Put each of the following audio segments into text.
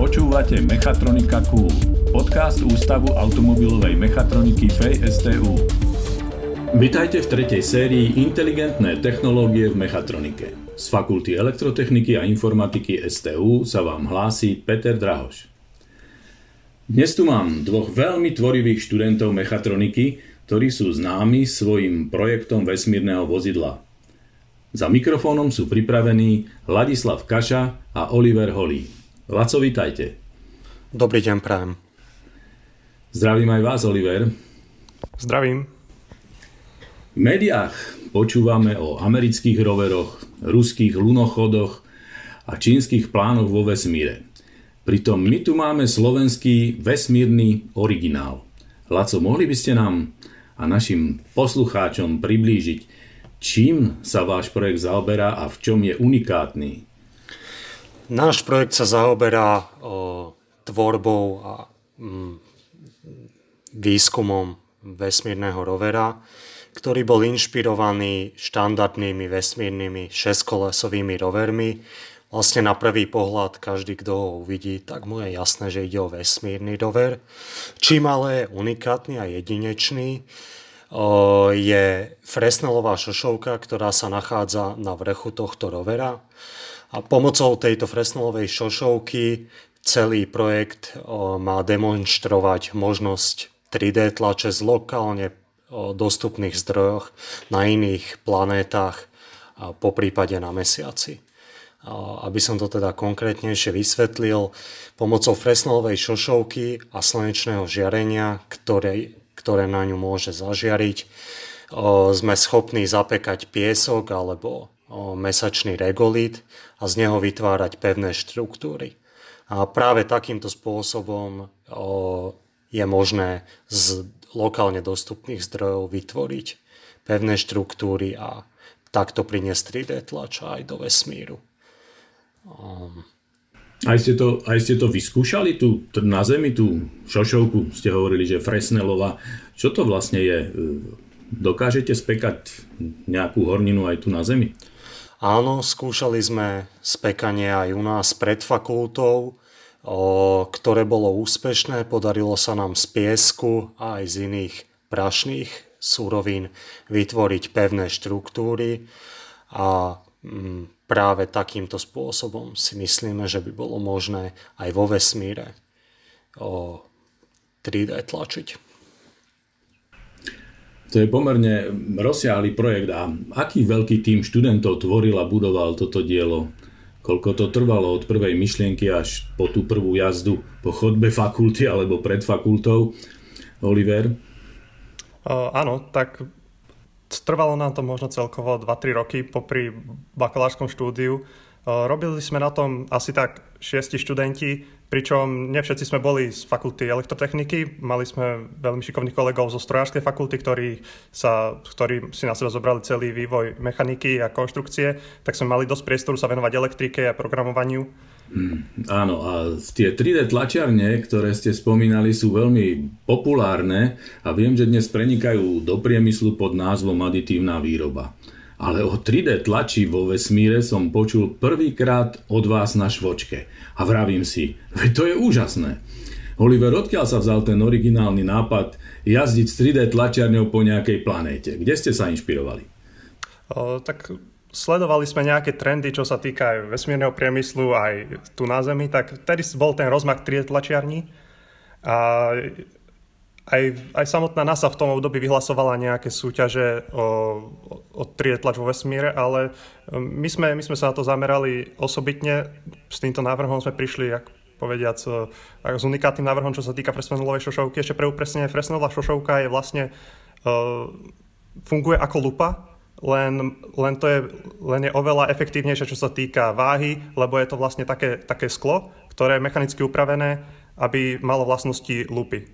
Počúvate Mechatronika Cool, podcast Ústavu automobilovej mechatroniky FEI-STU. Vitajte v tretej sérii Inteligentné technológie v mechatronike. Z Fakulty elektrotechniky a informatiky STU sa vám hlási Peter Drahoš. Dnes tu mám dvoch veľmi tvorivých študentov mechatroniky, ktorí sú známi svojim projektom vesmírneho vozidla. Za mikrofónom sú pripravení Ladislav Kaša a Oliver Holý. Laco, vítajte. Dobrý deň, prajem. Zdravím aj vás, Oliver. Zdravím. V médiách počúvame o amerických roveroch, ruských lunochodoch a čínskych plánoch vo vesmíre. Pritom my tu máme slovenský vesmírny originál. Laco, mohli by ste nám a našim poslucháčom priblížiť, Čím sa váš projekt zaoberá a v čom je unikátny? Náš projekt sa zaoberá o, tvorbou a mm, výskumom vesmírneho rovera, ktorý bol inšpirovaný štandardnými vesmírnymi šeskolesovými rovermi. Vlastne na prvý pohľad každý, kto ho uvidí, tak mu je jasné, že ide o vesmírny rover. Čím ale je unikátny a jedinečný, je Fresnelová šošovka, ktorá sa nachádza na vrchu tohto rovera. A pomocou tejto Fresnelovej šošovky celý projekt má demonstrovať možnosť 3D tlače z lokálne dostupných zdrojoch na iných planétach, po prípade na Mesiaci. Aby som to teda konkrétnejšie vysvetlil, pomocou Fresnelovej šošovky a slnečného žiarenia, ktoré ktoré na ňu môže zažiariť. Sme schopní zapekať piesok alebo mesačný regolit a z neho vytvárať pevné štruktúry. A práve takýmto spôsobom je možné z lokálne dostupných zdrojov vytvoriť pevné štruktúry a takto priniesť 3D tlač aj do vesmíru. Aj ste to, aj ste to vyskúšali tu na Zemi, tú šošovku, ste hovorili, že Fresnelova. Čo to vlastne je? Dokážete spekať nejakú horninu aj tu na Zemi? Áno, skúšali sme spekanie aj u nás pred fakultou, ktoré bolo úspešné. Podarilo sa nám z piesku a aj z iných prašných súrovín vytvoriť pevné štruktúry a mm, práve takýmto spôsobom si myslíme, že by bolo možné aj vo vesmíre o 3D tlačiť. To je pomerne rozsiahly projekt a aký veľký tým študentov tvoril a budoval toto dielo? Koľko to trvalo od prvej myšlienky až po tú prvú jazdu po chodbe fakulty alebo pred fakultou? Oliver? Uh, áno, tak Trvalo nám to možno celkovo 2-3 roky popri bakalárskom štúdiu. Robili sme na tom asi tak šiesti študenti, pričom nevšetci sme boli z fakulty elektrotechniky. Mali sme veľmi šikovných kolegov zo strojárskej fakulty, ktorí, sa, ktorí si na seba zobrali celý vývoj mechaniky a konštrukcie, tak sme mali dosť priestoru sa venovať elektrike a programovaniu. Mm, áno, a tie 3D tlačiarne, ktoré ste spomínali, sú veľmi populárne a viem, že dnes prenikajú do priemyslu pod názvom aditívna výroba. Ale o 3D tlači vo vesmíre som počul prvýkrát od vás na švočke. A vravím si, veď to je úžasné. Oliver, odkiaľ sa vzal ten originálny nápad jazdiť s 3D tlačiarňou po nejakej planéte? Kde ste sa inšpirovali? O, tak sledovali sme nejaké trendy, čo sa týka vesmírneho priemyslu, aj tu na Zemi, tak vtedy bol ten rozmach 3D tlačiarní. A aj, aj samotná NASA v tom období vyhlasovala nejaké súťaže o, o 3D tlač vo vesmíre, ale um, my sme, my sme sa na to zamerali osobitne. S týmto návrhom sme prišli, ak povediac, s unikátnym návrhom, čo sa týka Fresnelovej šošovky. Ešte pre upresnenie, Fresnelová šošovka je vlastne, uh, funguje ako lupa, len, len, to je, len je oveľa efektívnejšie, čo sa týka váhy, lebo je to vlastne také, také sklo, ktoré je mechanicky upravené, aby malo vlastnosti lupy.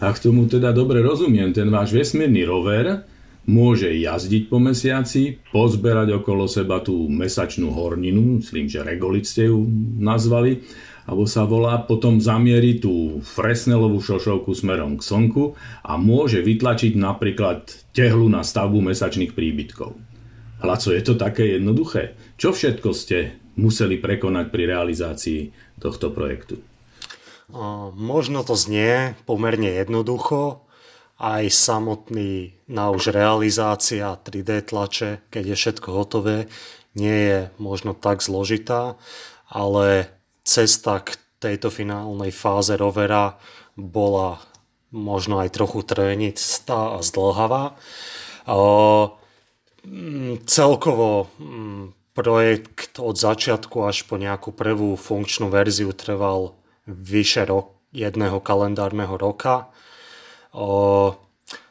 Ak tomu teda dobre rozumiem, ten váš vesmírny rover môže jazdiť po mesiaci, pozberať okolo seba tú mesačnú horninu, myslím, že regolit ste ju nazvali, alebo sa volá, potom zamieri tú Fresnelovú šošovku smerom k Slnku a môže vytlačiť napríklad tehlu na stavbu mesačných príbytkov. Laco, je to také jednoduché? Čo všetko ste museli prekonať pri realizácii tohto projektu? Možno to znie pomerne jednoducho, aj samotný na už realizácia 3D tlače, keď je všetko hotové, nie je možno tak zložitá, ale cesta k tejto finálnej fáze rovera bola možno aj trochu trvenitá a zdlhavá. Celkovo projekt od začiatku až po nejakú prvú funkčnú verziu trval vyše rok, jedného kalendárneho roka O,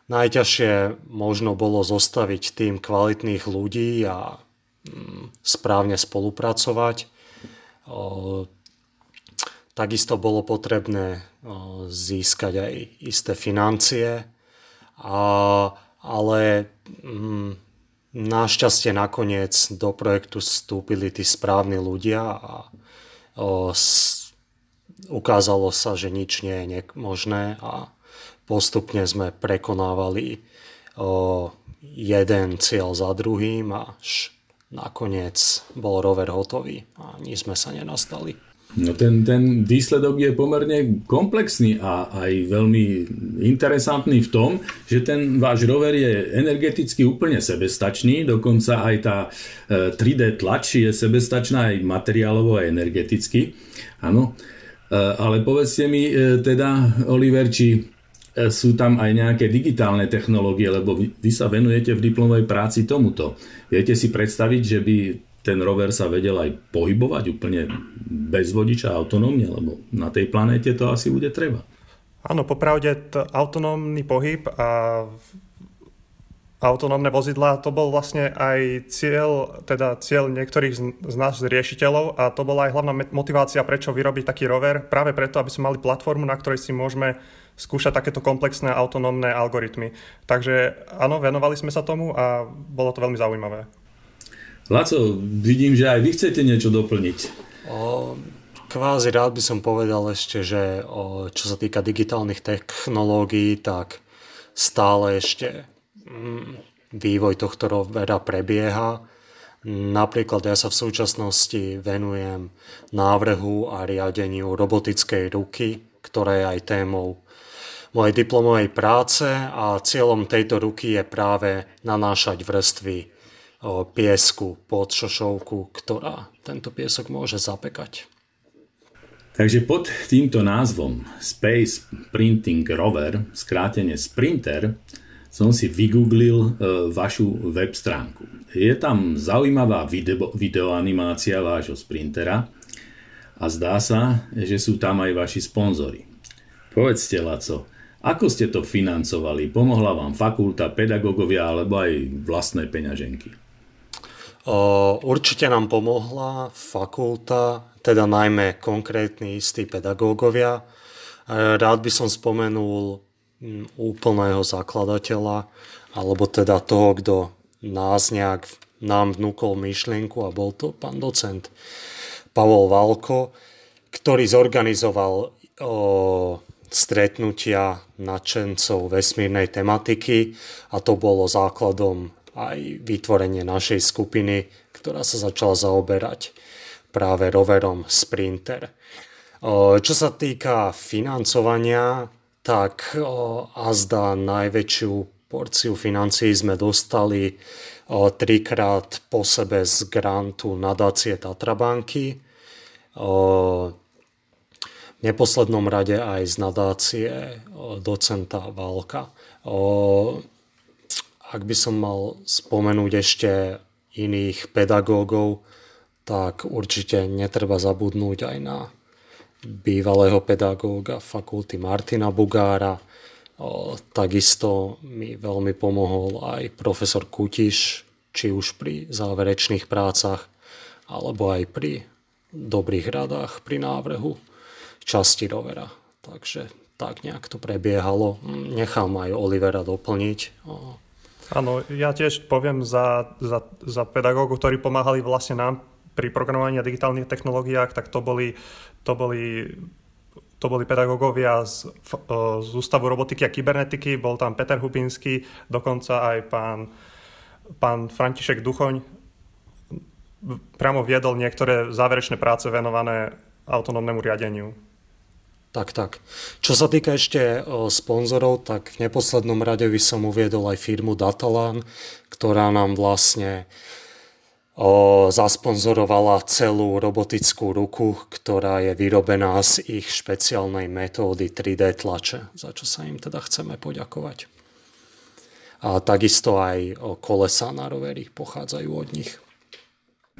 najťažšie možno bolo zostaviť tým kvalitných ľudí a mm, správne spolupracovať. O, takisto bolo potrebné získať aj isté financie, a, ale mm, našťastie nakoniec do projektu vstúpili tí správni ľudia a o, s, ukázalo sa, že nič nie je možné a postupne sme prekonávali o, jeden cieľ za druhým až nakoniec bol rover hotový a nič sme sa nenastali. No ten, ten výsledok je pomerne komplexný a aj veľmi interesantný v tom, že ten váš rover je energeticky úplne sebestačný, dokonca aj tá 3D e, tlač je sebestačná aj materiálovo a energeticky. Áno. E, ale povedzte mi e, teda, Oliver, či sú tam aj nejaké digitálne technológie, lebo vy, vy sa venujete v diplomovej práci tomuto. Viete si predstaviť, že by ten rover sa vedel aj pohybovať úplne bez vodiča autonómne, lebo na tej planéte to asi bude treba. Áno, popravde t- autonómny pohyb a autonómne vozidlá, to bol vlastne aj cieľ, teda cieľ niektorých z, nás riešiteľov a to bola aj hlavná motivácia, prečo vyrobiť taký rover, práve preto, aby sme mali platformu, na ktorej si môžeme skúšať takéto komplexné autonómne algoritmy. Takže áno, venovali sme sa tomu a bolo to veľmi zaujímavé. Laco, vidím, že aj vy chcete niečo doplniť. O, kvázi rád by som povedal ešte, že o, čo sa týka digitálnych technológií, tak stále ešte mm, vývoj tohto rovera prebieha. Napríklad ja sa v súčasnosti venujem návrhu a riadeniu robotickej ruky, ktorá je aj témou mojej diplomovej práce a cieľom tejto ruky je práve nanášať vrstvy piesku pod šošovku, ktorá tento piesok môže zapekať. Takže pod týmto názvom Space Printing Rover, skrátene Sprinter, som si vygooglil e, vašu web stránku. Je tam zaujímavá video, videoanimácia vášho sprintera a zdá sa, že sú tam aj vaši sponzory. Povedzte, Laco, ako ste to financovali? Pomohla vám fakulta, pedagógovia alebo aj vlastné peňaženky? Určite nám pomohla fakulta, teda najmä konkrétni istí pedagógovia. Rád by som spomenul úplného zakladateľa, alebo teda toho, kto nás nejak nám vnúkol myšlienku a bol to pán docent Pavol Valko, ktorý zorganizoval o, stretnutia nadšencov vesmírnej tematiky a to bolo základom aj vytvorenie našej skupiny, ktorá sa začala zaoberať práve roverom Sprinter. Čo sa týka financovania, tak azda najväčšiu porciu financií sme dostali trikrát po sebe z grantu nadácie Tatrabanky neposlednom rade aj z nadácie docenta Valka. Ak by som mal spomenúť ešte iných pedagógov, tak určite netreba zabudnúť aj na bývalého pedagóga fakulty Martina Bugára. takisto mi veľmi pomohol aj profesor Kutiš, či už pri záverečných prácach, alebo aj pri dobrých radách pri návrhu časti rovera. Takže tak nejak to prebiehalo. Nechám aj Olivera doplniť. Áno, ja tiež poviem za, za, za pedagógov, ktorí pomáhali vlastne nám pri programovaní a digitálnych technológiách, tak to boli, to boli to boli pedagógovia z, z Ústavu robotiky a kybernetiky, bol tam Peter Hubinský, dokonca aj pán pán František Duchoň priamo viedol niektoré záverečné práce venované autonómnemu riadeniu. Tak, tak. Čo sa týka ešte sponzorov, tak v neposlednom rade by som uviedol aj firmu Datalan, ktorá nám vlastne o, zasponzorovala celú robotickú ruku, ktorá je vyrobená z ich špeciálnej metódy 3D tlače, za čo sa im teda chceme poďakovať. A takisto aj kolesa na rovery pochádzajú od nich.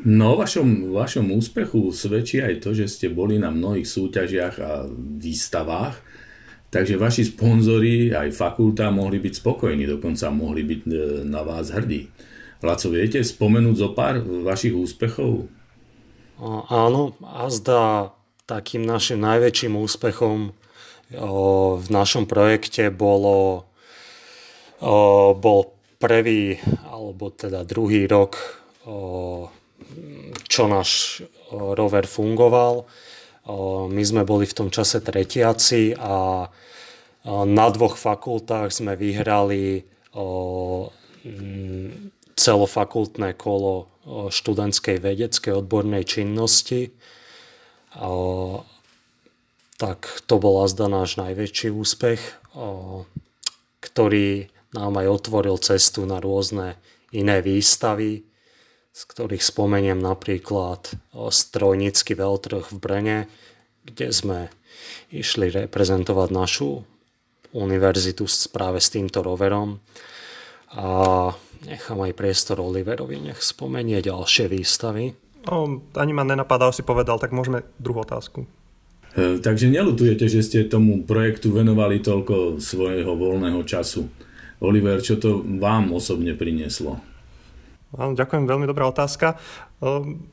No o vašom, vašom úspechu svedčí aj to, že ste boli na mnohých súťažiach a výstavách, takže vaši sponzori aj fakulta mohli byť spokojní, dokonca mohli byť e, na vás hrdí. Laco, viete spomenúť zo pár vašich úspechov? Áno, a zdá takým našim najväčším úspechom v našom projekte bolo, bol prvý, alebo teda druhý rok čo náš rover fungoval. My sme boli v tom čase tretiaci a na dvoch fakultách sme vyhrali celofakultné kolo študentskej vedeckej odbornej činnosti. Tak to bol azda náš najväčší úspech, ktorý nám aj otvoril cestu na rôzne iné výstavy, z ktorých spomeniem napríklad strojnícky veľtrh v Brene, kde sme išli reprezentovať našu univerzitu práve s týmto roverom. A nechám aj priestor Oliverovi, nech spomenie ďalšie výstavy. No, ani ma nenapadá, si povedal, tak môžeme druhú otázku. E, takže nelutujete, že ste tomu projektu venovali toľko svojho voľného času. Oliver, čo to vám osobne prinieslo? Ďakujem, veľmi dobrá otázka. Ehm,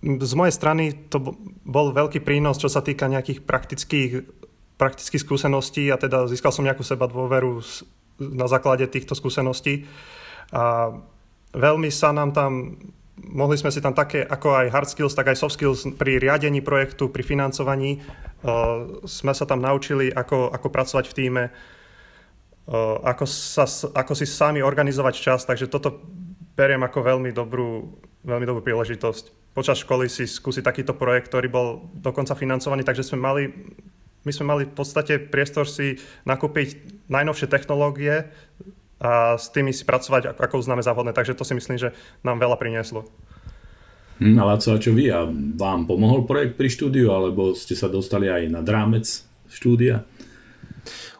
z mojej strany to bol veľký prínos, čo sa týka nejakých praktických, praktických skúseností a teda získal som nejakú seba dôveru na základe týchto skúseností. A veľmi sa nám tam, mohli sme si tam také ako aj hard skills, tak aj soft skills pri riadení projektu, pri financovaní. Ehm, sme sa tam naučili, ako, ako pracovať v týme, ehm, ako, sa, ako si sami organizovať čas, takže toto beriem ako veľmi dobrú, veľmi dobrú príležitosť. Počas školy si skúsiť takýto projekt, ktorý bol dokonca financovaný, takže sme mali, my sme mali v podstate priestor si nakúpiť najnovšie technológie a s tými si pracovať, ako uznáme závodné. Takže to si myslím, že nám veľa prinieslo. Hm, a Laco, a čo vy? A vám pomohol projekt pri štúdiu, alebo ste sa dostali aj na drámec štúdia?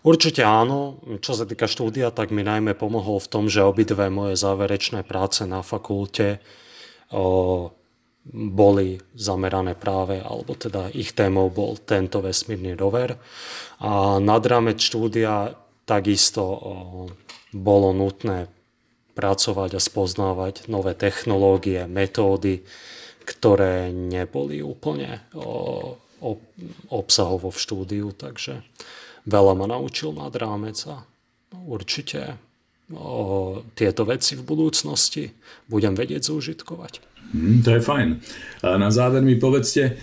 Určite áno. Čo sa týka štúdia, tak mi najmä pomohol v tom, že obidve moje záverečné práce na fakulte o, boli zamerané práve, alebo teda ich témou bol tento vesmírny rover. A nad rámec štúdia takisto o, bolo nutné pracovať a spoznávať nové technológie, metódy, ktoré neboli úplne o, o, obsahovo v štúdiu, takže veľa ma naučil nad rámec a určite o tieto veci v budúcnosti budem vedieť zúžitkovať. Hmm, to je fajn. A na záver mi povedzte,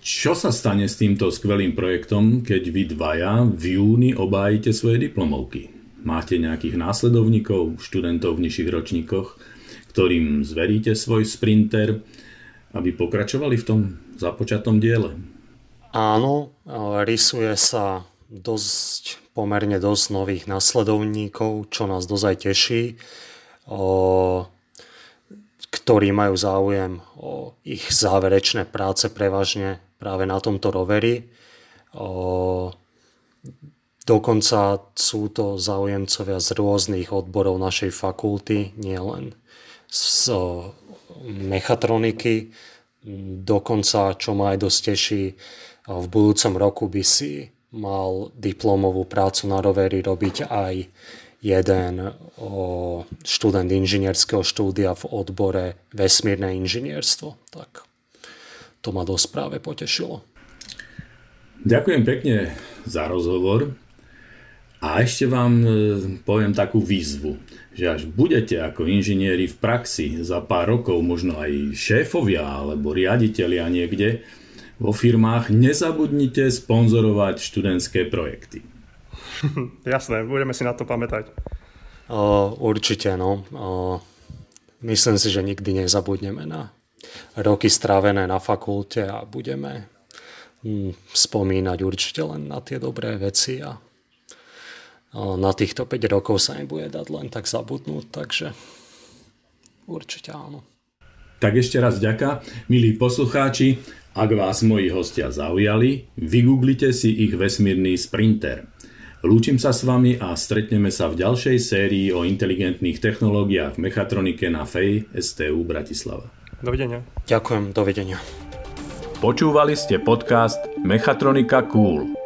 čo sa stane s týmto skvelým projektom, keď vy dvaja v júni obájite svoje diplomovky? Máte nejakých následovníkov, študentov v nižších ročníkoch, ktorým zveríte svoj sprinter, aby pokračovali v tom započatom diele? Áno, rysuje sa dosť, pomerne dosť nových nasledovníkov, čo nás dosť teší, o, ktorí majú záujem o ich záverečné práce prevažne práve na tomto roveri. O, dokonca sú to záujemcovia z rôznych odborov našej fakulty, nielen z o, mechatroniky. Dokonca, čo ma aj dosť teší, v budúcom roku by si mal diplomovú prácu na roveri robiť aj jeden o, študent inžinierského štúdia v odbore vesmírne inžinierstvo. Tak to ma dosť práve potešilo. Ďakujem pekne za rozhovor a ešte vám e, poviem takú výzvu, že až budete ako inžinieri v praxi za pár rokov, možno aj šéfovia alebo riaditeľia niekde, vo firmách nezabudnite sponzorovať študentské projekty. Jasné, budeme si na to pamätať. Uh, určite, no. Uh, myslím si, že nikdy nezabudneme na roky strávené na fakulte a budeme hm, spomínať určite len na tie dobré veci a na týchto 5 rokov sa nebude dať len tak zabudnúť, takže určite áno. Tak ešte raz ďaká. Milí poslucháči, ak vás moji hostia zaujali, vygooglite si ich vesmírny sprinter. Lúčim sa s vami a stretneme sa v ďalšej sérii o inteligentných technológiách v mechatronike na FEI STU Bratislava. Dovidenia. Ďakujem, dovidenia. Počúvali ste podcast Mechatronika Cool.